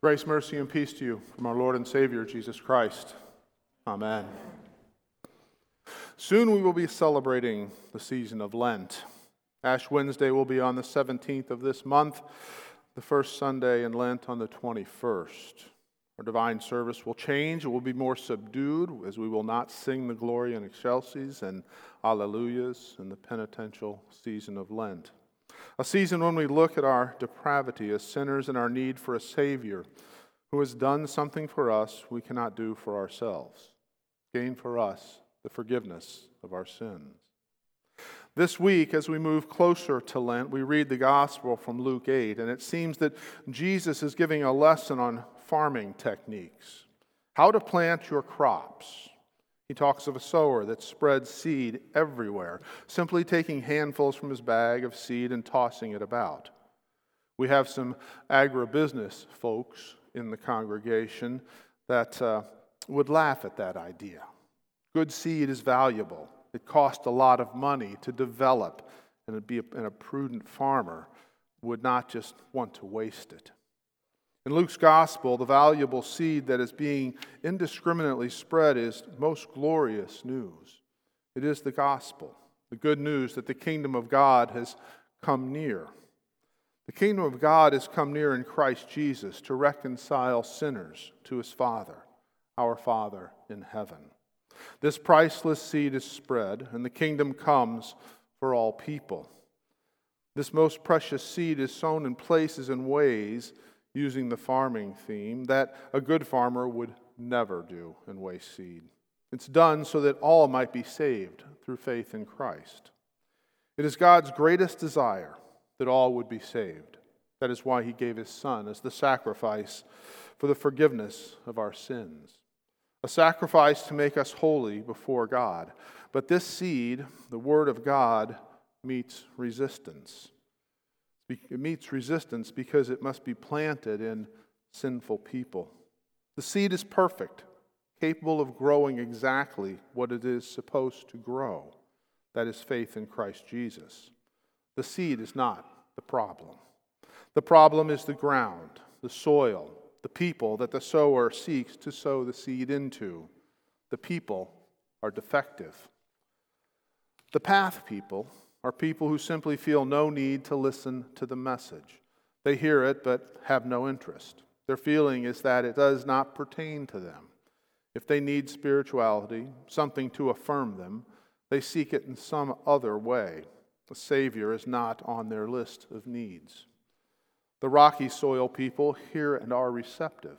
Grace, mercy, and peace to you from our Lord and Savior, Jesus Christ. Amen. Soon we will be celebrating the season of Lent. Ash Wednesday will be on the 17th of this month, the first Sunday in Lent on the 21st. Our divine service will change. It will be more subdued as we will not sing the Gloria in excelsis and alleluias in the penitential season of Lent. A season when we look at our depravity as sinners and our need for a Savior who has done something for us we cannot do for ourselves, gain for us the forgiveness of our sins. This week, as we move closer to Lent, we read the gospel from Luke 8, and it seems that Jesus is giving a lesson on farming techniques, how to plant your crops he talks of a sower that spreads seed everywhere, simply taking handfuls from his bag of seed and tossing it about. We have some agribusiness folks in the congregation that uh, would laugh at that idea. Good seed is valuable, it costs a lot of money to develop, and, a, and a prudent farmer would not just want to waste it. In Luke's gospel, the valuable seed that is being indiscriminately spread is most glorious news. It is the gospel, the good news that the kingdom of God has come near. The kingdom of God has come near in Christ Jesus to reconcile sinners to his Father, our Father in heaven. This priceless seed is spread, and the kingdom comes for all people. This most precious seed is sown in places and ways using the farming theme, that a good farmer would never do and waste seed. It's done so that all might be saved through faith in Christ. It is God's greatest desire that all would be saved. That is why he gave his Son as the sacrifice for the forgiveness of our sins, a sacrifice to make us holy before God. But this seed, the Word of God, meets resistance. It meets resistance because it must be planted in sinful people. The seed is perfect, capable of growing exactly what it is supposed to grow. That is faith in Christ Jesus. The seed is not the problem. The problem is the ground, the soil, the people that the sower seeks to sow the seed into. The people are defective. The path people are people who simply feel no need to listen to the message. They hear it but have no interest. Their feeling is that it does not pertain to them. If they need spirituality, something to affirm them, they seek it in some other way. The Savior is not on their list of needs. The rocky soil people hear and are receptive.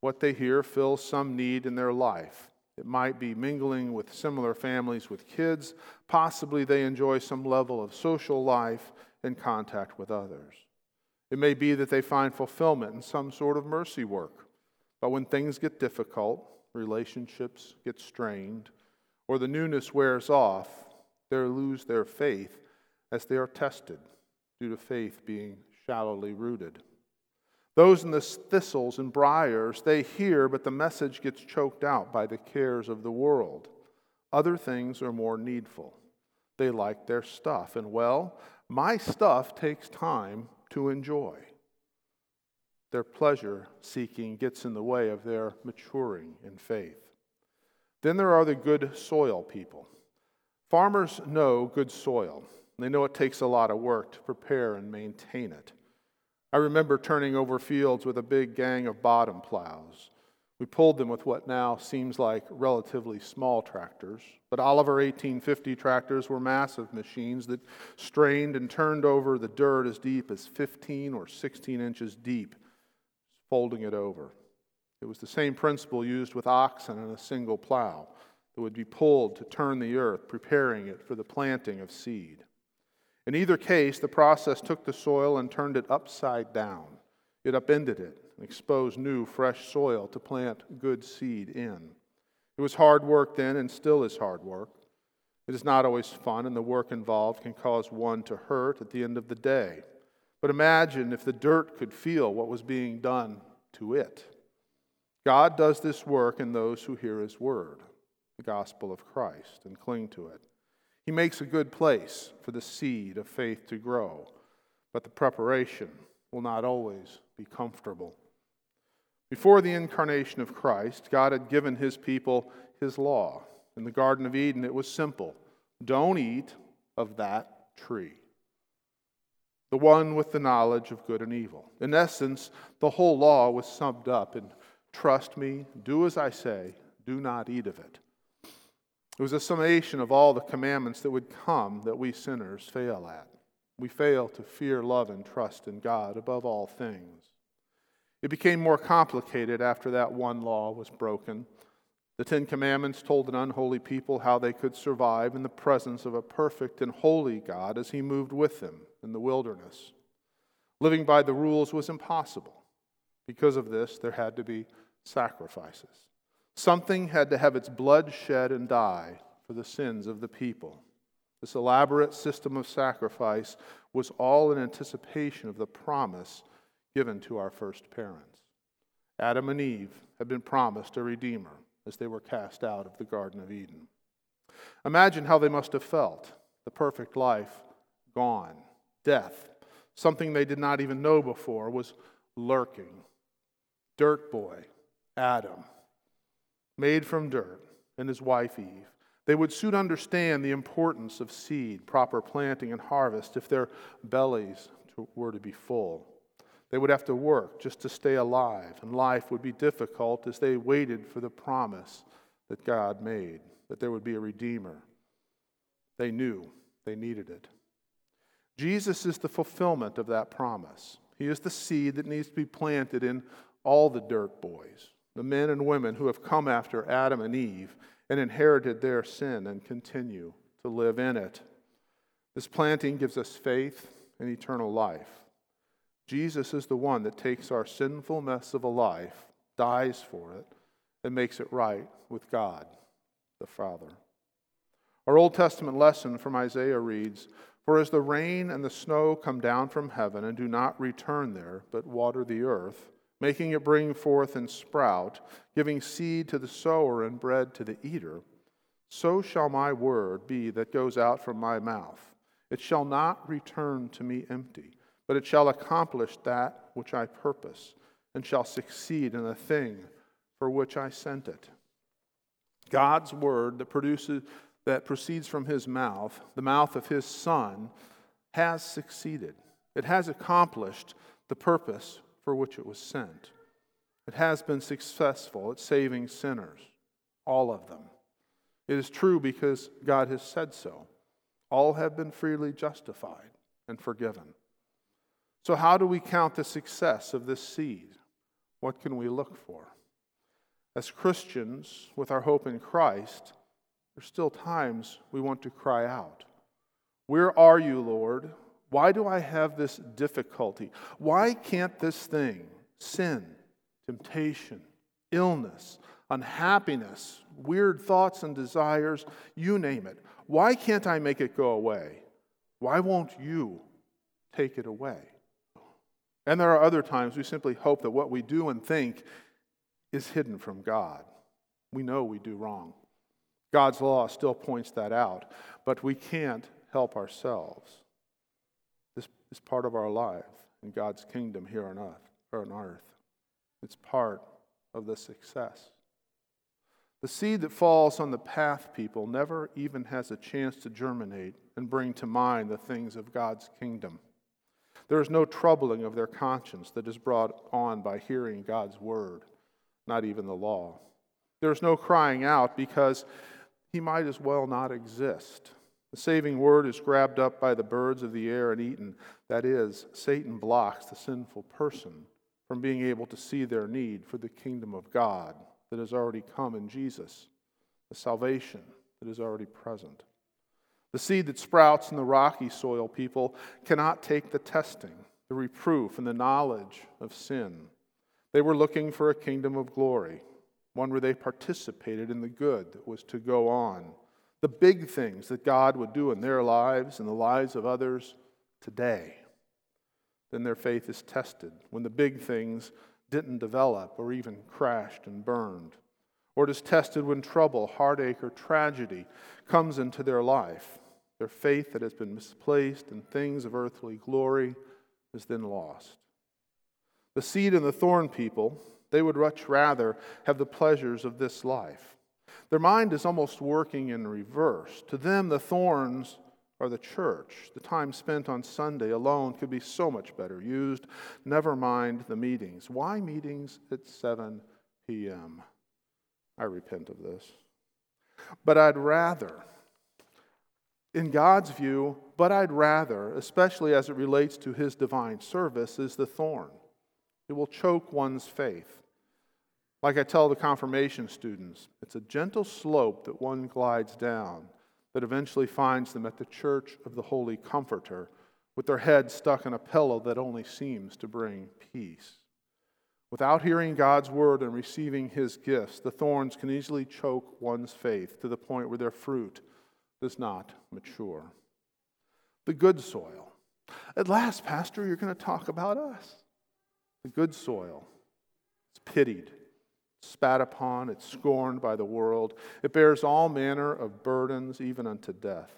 What they hear fills some need in their life. It might be mingling with similar families with kids. Possibly they enjoy some level of social life and contact with others. It may be that they find fulfillment in some sort of mercy work. But when things get difficult, relationships get strained, or the newness wears off, they lose their faith as they are tested due to faith being shallowly rooted. Those in the thistles and briars, they hear, but the message gets choked out by the cares of the world. Other things are more needful. They like their stuff. And well, my stuff takes time to enjoy. Their pleasure seeking gets in the way of their maturing in faith. Then there are the good soil people. Farmers know good soil. They know it takes a lot of work to prepare and maintain it. I remember turning over fields with a big gang of bottom plows. We pulled them with what now seems like relatively small tractors, but Oliver 1850 tractors were massive machines that strained and turned over the dirt as deep as 15 or 16 inches deep, folding it over. It was the same principle used with oxen and a single plow that would be pulled to turn the earth, preparing it for the planting of seed. In either case, the process took the soil and turned it upside down. It upended it and exposed new, fresh soil to plant good seed in. It was hard work then and still is hard work. It is not always fun, and the work involved can cause one to hurt at the end of the day. But imagine if the dirt could feel what was being done to it. God does this work in those who hear His word, the gospel of Christ, and cling to it. He makes a good place for the seed of faith to grow, but the preparation will not always be comfortable. Before the incarnation of Christ, God had given his people his law. In the Garden of Eden, it was simple don't eat of that tree. The one with the knowledge of good and evil. In essence, the whole law was summed up in trust me, do as I say, do not eat of it. It was a summation of all the commandments that would come that we sinners fail at. We fail to fear, love, and trust in God above all things. It became more complicated after that one law was broken. The Ten Commandments told an unholy people how they could survive in the presence of a perfect and holy God as He moved with them in the wilderness. Living by the rules was impossible. Because of this, there had to be sacrifices. Something had to have its blood shed and die for the sins of the people. This elaborate system of sacrifice was all in anticipation of the promise given to our first parents. Adam and Eve had been promised a Redeemer as they were cast out of the Garden of Eden. Imagine how they must have felt the perfect life gone, death, something they did not even know before, was lurking. Dirt boy, Adam, made from dirt, and his wife Eve. They would soon understand the importance of seed, proper planting, and harvest if their bellies were to be full. They would have to work just to stay alive, and life would be difficult as they waited for the promise that God made, that there would be a Redeemer. They knew they needed it. Jesus is the fulfillment of that promise. He is the seed that needs to be planted in all the dirt boys, the men and women who have come after Adam and Eve and inherited their sin and continue to live in it. This planting gives us faith and eternal life. Jesus is the one that takes our sinful mess of a life, dies for it, and makes it right with God, the Father. Our Old Testament lesson from Isaiah reads For as the rain and the snow come down from heaven and do not return there, but water the earth, making it bring forth and sprout, giving seed to the sower and bread to the eater, so shall my word be that goes out from my mouth. It shall not return to me empty but it shall accomplish that which I purpose, and shall succeed in the thing for which I sent it. God's word that produces that proceeds from his mouth, the mouth of his son, has succeeded. It has accomplished the purpose for which it was sent. It has been successful at saving sinners, all of them. It is true because God has said so. All have been freely justified and forgiven. So, how do we count the success of this seed? What can we look for? As Christians, with our hope in Christ, there's still times we want to cry out Where are you, Lord? Why do I have this difficulty? Why can't this thing, sin, temptation, illness, unhappiness, weird thoughts and desires, you name it, why can't I make it go away? Why won't you take it away? And there are other times we simply hope that what we do and think is hidden from God. We know we do wrong. God's law still points that out, but we can't help ourselves. Is part of our life in God's kingdom here on earth. Or on earth. It's part of the success. The seed that falls on the path, people, never even has a chance to germinate and bring to mind the things of God's kingdom. There is no troubling of their conscience that is brought on by hearing God's word, not even the law. There is no crying out because he might as well not exist. The saving word is grabbed up by the birds of the air and eaten. That is, Satan blocks the sinful person from being able to see their need for the kingdom of God that has already come in Jesus, the salvation that is already present. The seed that sprouts in the rocky soil, people, cannot take the testing, the reproof, and the knowledge of sin. They were looking for a kingdom of glory, one where they participated in the good that was to go on, the big things that God would do in their lives and the lives of others today. Then their faith is tested when the big things didn't develop or even crashed and burned or it is tested when trouble, heartache, or tragedy comes into their life. Their faith that has been misplaced in things of earthly glory is then lost. The seed and the thorn people, They would much rather have the pleasures of this life. Their mind is almost working in reverse. To them, the thorns are the church. The time spent on Sunday alone could be so much better used. Never mind the meetings. Why meetings at 7 p.m.? I repent of this. But I'd rather, in God's view, but I'd rather, especially as it relates to his divine service, is the thorn. It will choke one's faith. Like I tell the confirmation students, it's a gentle slope that one glides down that eventually finds them at the church of the Holy Comforter with their head stuck in a pillow that only seems to bring peace. Without hearing God's word and receiving his gifts, the thorns can easily choke one's faith to the point where their fruit does not mature. The good soil. At last, Pastor, you're going to talk about us. The good soil. It's pitied, spat upon, it's scorned by the world. It bears all manner of burdens, even unto death.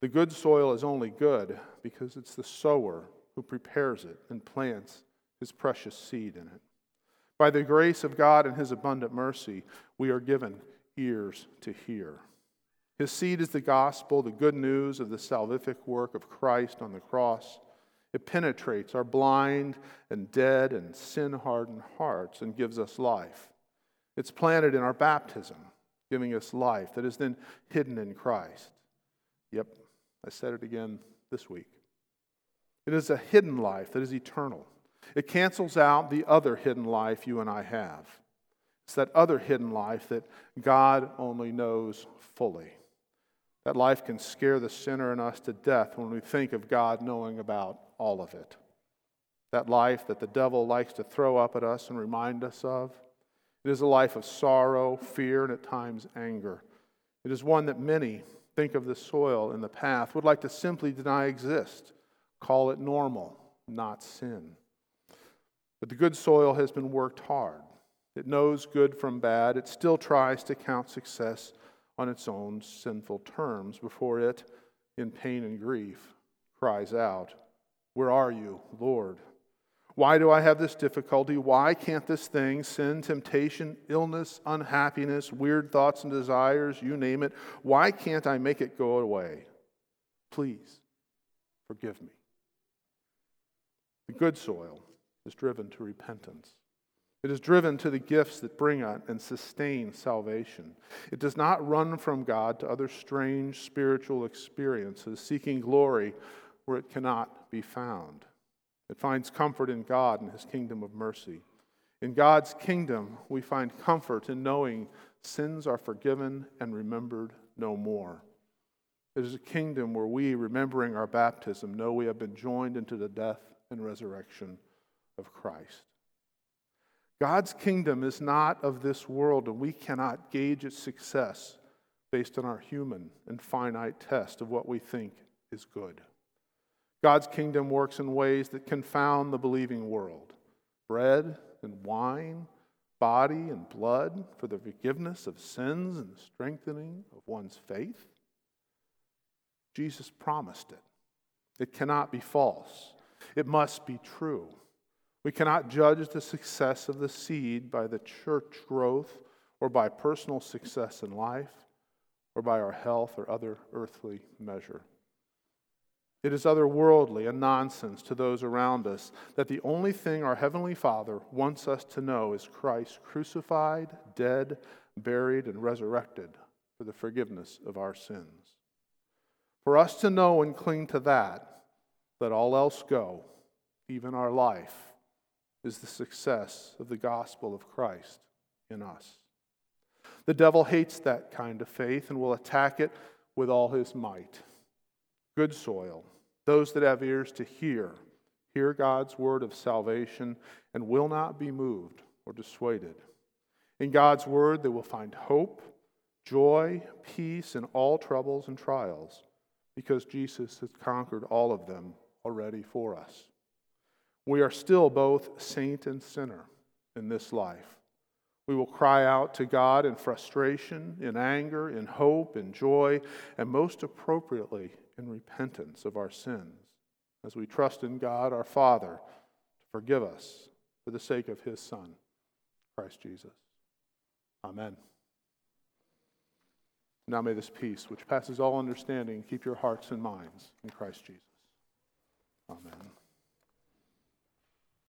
The good soil is only good because it's the sower who prepares it and plants his precious seed in it. By the grace of God and his abundant mercy, we are given ears to hear. His seed is the gospel, the good news of the salvific work of Christ on the cross. It penetrates our blind and dead and sin hardened hearts and gives us life. It's planted in our baptism, giving us life that is then hidden in Christ. Yep, I said it again this week. It is a hidden life that is eternal. It cancels out the other hidden life you and I have. It's that other hidden life that God only knows fully. That life can scare the sinner in us to death when we think of God knowing about all of it. That life that the devil likes to throw up at us and remind us of. It is a life of sorrow, fear, and at times anger. It is one that many think of the soil in the path would like to simply deny exist, call it normal, not sin. But the good soil has been worked hard. It knows good from bad. It still tries to count success on its own sinful terms before it, in pain and grief, cries out, Where are you, Lord? Why do I have this difficulty? Why can't this thing, sin, temptation, illness, unhappiness, weird thoughts and desires, you name it, why can't I make it go away? Please forgive me. The good soil is driven to repentance. It is driven to the gifts that bring and sustain salvation. It does not run from God to other strange spiritual experiences, seeking glory where it cannot be found. It finds comfort in God and His kingdom of mercy. In God's kingdom, we find comfort in knowing sins are forgiven and remembered no more. It is a kingdom where we, remembering our baptism, know we have been joined into the death and resurrection of Christ. God's kingdom is not of this world, and we cannot gauge its success based on our human and finite test of what we think is good. God's kingdom works in ways that confound the believing world bread and wine, body and blood for the forgiveness of sins and the strengthening of one's faith. Jesus promised it. It cannot be false, it must be true. We cannot judge the success of the seed by the church growth or by personal success in life or by our health or other earthly measure. It is otherworldly and nonsense to those around us that the only thing our Heavenly Father wants us to know is Christ crucified, dead, buried, and resurrected for the forgiveness of our sins. For us to know and cling to that, let all else go, even our life, is the success of the gospel of Christ in us. The devil hates that kind of faith and will attack it with all his might. Good soil those that have ears to hear, hear God's word of salvation and will not be moved or dissuaded. In God's word, they will find hope, joy, peace in all troubles and trials, because Jesus has conquered all of them already for us. We are still both saint and sinner in this life. We will cry out to God in frustration, in anger, in hope, in joy, and most appropriately and repentance of our sins as we trust in God our Father to forgive us for the sake of his Son, Christ Jesus. Amen. Now may this peace, which passes all understanding, keep your hearts and minds in Christ Jesus. Amen.